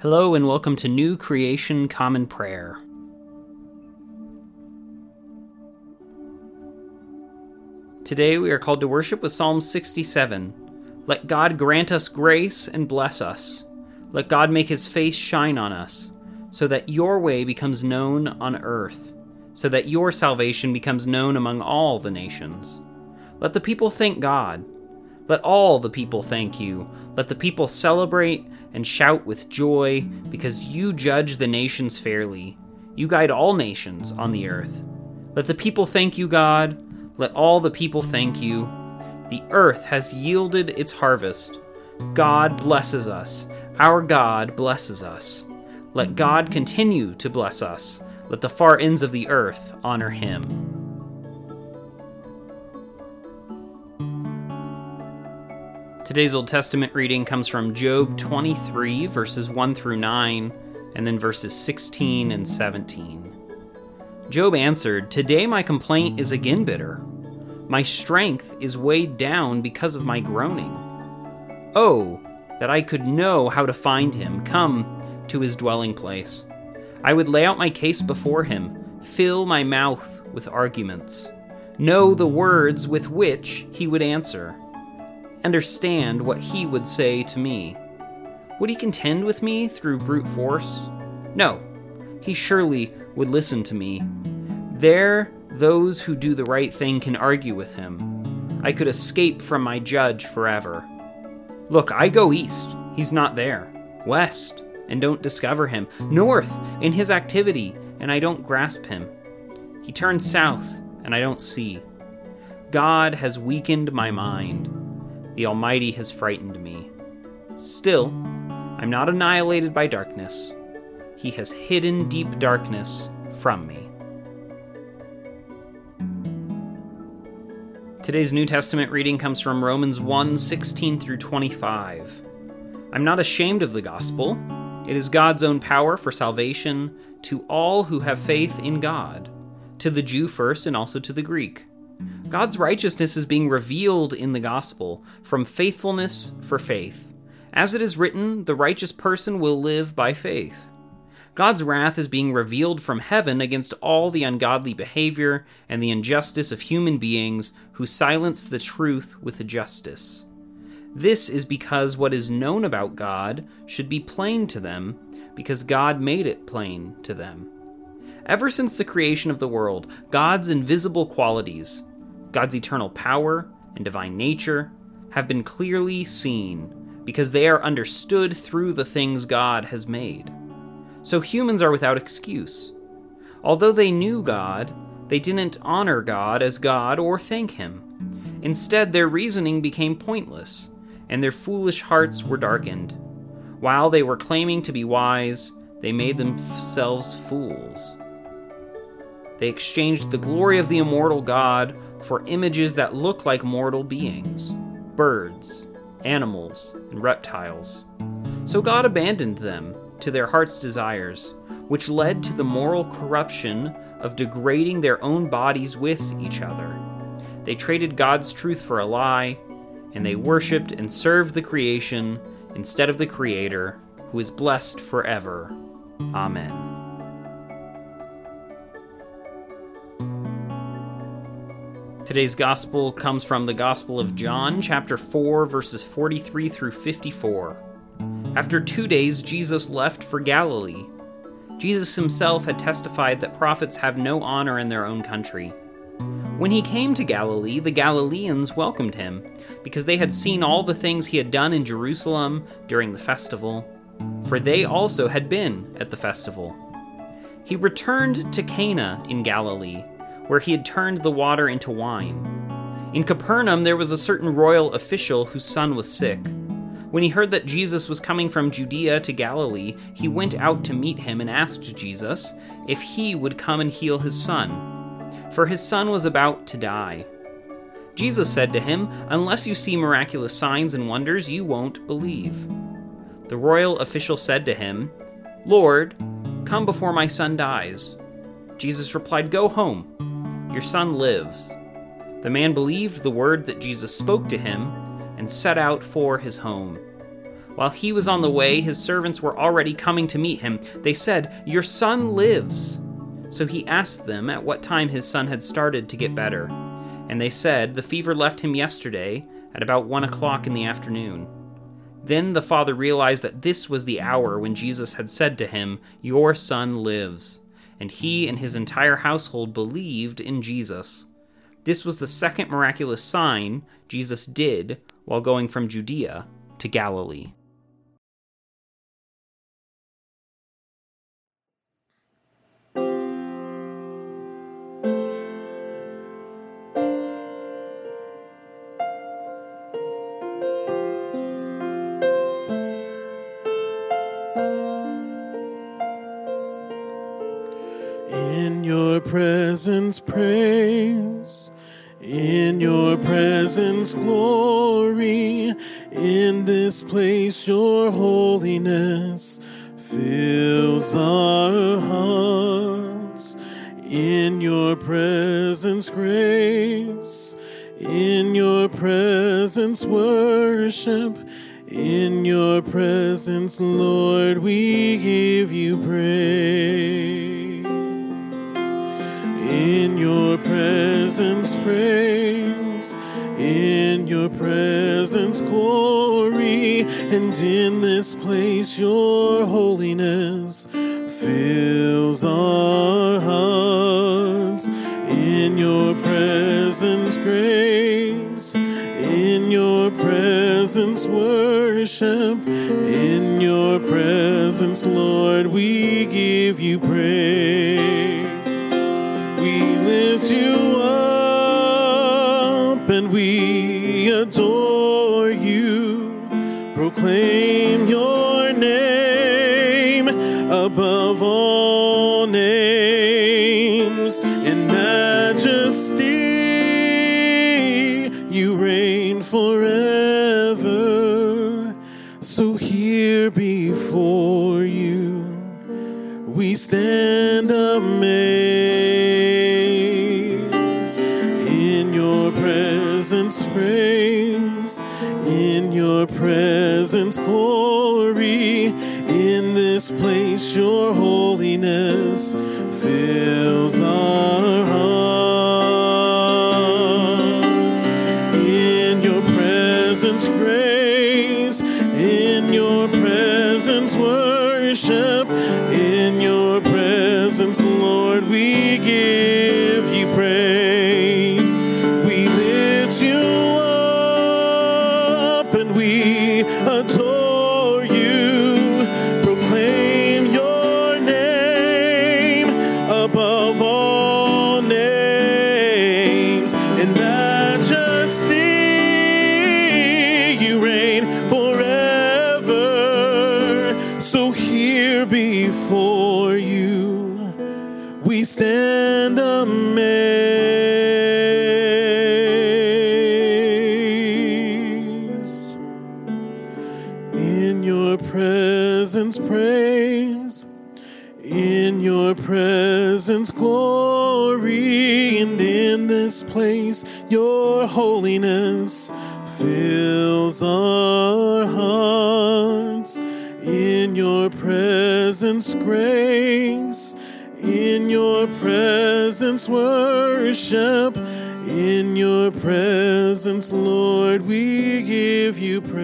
Hello, and welcome to New Creation Common Prayer. Today we are called to worship with Psalm 67. Let God grant us grace and bless us. Let God make his face shine on us, so that your way becomes known on earth, so that your salvation becomes known among all the nations. Let the people thank God. Let all the people thank you. Let the people celebrate and shout with joy, because you judge the nations fairly. You guide all nations on the earth. Let the people thank you, God. Let all the people thank you. The earth has yielded its harvest. God blesses us. Our God blesses us. Let God continue to bless us. Let the far ends of the earth honor him. Today's Old Testament reading comes from Job 23, verses 1 through 9, and then verses 16 and 17. Job answered, Today my complaint is again bitter. My strength is weighed down because of my groaning. Oh, that I could know how to find him, come to his dwelling place. I would lay out my case before him, fill my mouth with arguments, know the words with which he would answer understand what he would say to me. Would he contend with me through brute force? No, he surely would listen to me. There, those who do the right thing can argue with him. I could escape from my judge forever. Look, I go east, he's not there. West, and don't discover him. North, in his activity, and I don't grasp him. He turns south, and I don't see. God has weakened my mind. The Almighty has frightened me. Still, I'm not annihilated by darkness. He has hidden deep darkness from me. Today's New Testament reading comes from Romans 1 16 through 25. I'm not ashamed of the gospel. It is God's own power for salvation to all who have faith in God, to the Jew first and also to the Greek. God's righteousness is being revealed in the gospel from faithfulness for faith. As it is written, the righteous person will live by faith. God's wrath is being revealed from heaven against all the ungodly behavior and the injustice of human beings who silence the truth with justice. This is because what is known about God should be plain to them, because God made it plain to them. Ever since the creation of the world, God's invisible qualities, God's eternal power and divine nature, have been clearly seen because they are understood through the things God has made. So humans are without excuse. Although they knew God, they didn't honor God as God or thank Him. Instead, their reasoning became pointless, and their foolish hearts were darkened. While they were claiming to be wise, they made themselves fools. They exchanged the glory of the immortal God for images that look like mortal beings birds, animals, and reptiles. So God abandoned them to their heart's desires, which led to the moral corruption of degrading their own bodies with each other. They traded God's truth for a lie, and they worshiped and served the creation instead of the Creator, who is blessed forever. Amen. Today's gospel comes from the Gospel of John, chapter 4, verses 43 through 54. After two days, Jesus left for Galilee. Jesus himself had testified that prophets have no honor in their own country. When he came to Galilee, the Galileans welcomed him, because they had seen all the things he had done in Jerusalem during the festival, for they also had been at the festival. He returned to Cana in Galilee where he had turned the water into wine. In Capernaum, there was a certain royal official whose son was sick. When he heard that Jesus was coming from Judea to Galilee, he went out to meet him and asked Jesus if he would come and heal his son, for his son was about to die. Jesus said to him, Unless you see miraculous signs and wonders, you won't believe. The royal official said to him, Lord, come before my son dies. Jesus replied, Go home your son lives. The man believed the word that Jesus spoke to him and set out for his home. While he was on the way, his servants were already coming to meet him. They said, Your son lives. So he asked them at what time his son had started to get better. And they said, The fever left him yesterday at about one o'clock in the afternoon. Then the father realized that this was the hour when Jesus had said to him, Your son lives. And he and his entire household believed in Jesus. This was the second miraculous sign Jesus did while going from Judea to Galilee. Presence, glory. In this place, your holiness fills our hearts. In your presence, grace. In your presence, worship. In your presence, Lord, we give you praise. In your presence, praise. In your presence, glory. And in this place, your holiness fills our hearts. In your presence, grace. In your presence, worship. In your presence, Lord, we give you praise. We lift you and we adore you. Proclaim your name above all names in majesty. You reign forever. So here before you we stand amazed praise, in your presence, glory. In this place, your holiness fills our hearts. In your presence, grace, in your presence, worship, in your presence, Lord, we give So here before you we stand amazed in your presence, praise, in your presence, glory, and in this place, your holiness fills our hearts. Your presence, grace, in your presence, worship. In your presence, Lord, we give you praise.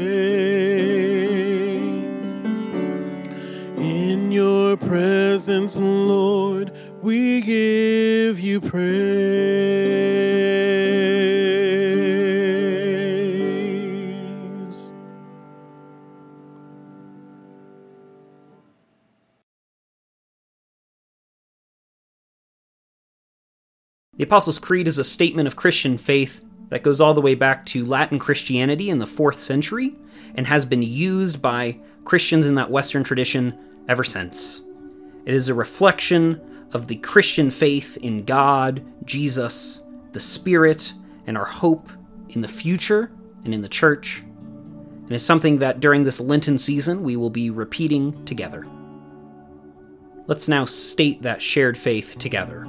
In your presence, Lord, we give you praise. The Apostles' Creed is a statement of Christian faith that goes all the way back to Latin Christianity in the 4th century and has been used by Christians in that Western tradition ever since. It is a reflection of the Christian faith in God, Jesus, the Spirit, and our hope in the future and in the church. And is something that during this Lenten season we will be repeating together. Let's now state that shared faith together.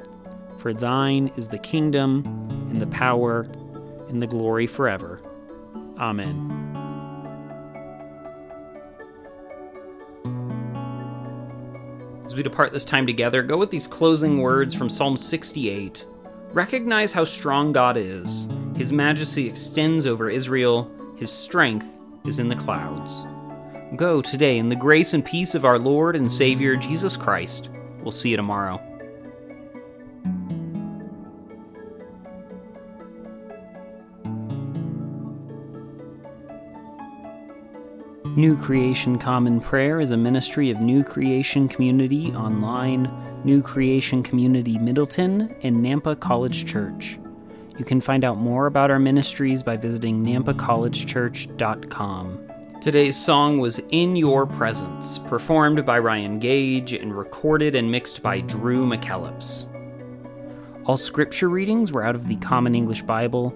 For thine is the kingdom, and the power, and the glory forever. Amen. As we depart this time together, go with these closing words from Psalm 68. Recognize how strong God is. His majesty extends over Israel, His strength is in the clouds. Go today in the grace and peace of our Lord and Savior Jesus Christ. We'll see you tomorrow. New Creation Common Prayer is a ministry of New Creation Community Online, New Creation Community Middleton, and Nampa College Church. You can find out more about our ministries by visiting nampacollegechurch.com. Today's song was In Your Presence, performed by Ryan Gage and recorded and mixed by Drew McKellips. All scripture readings were out of the Common English Bible.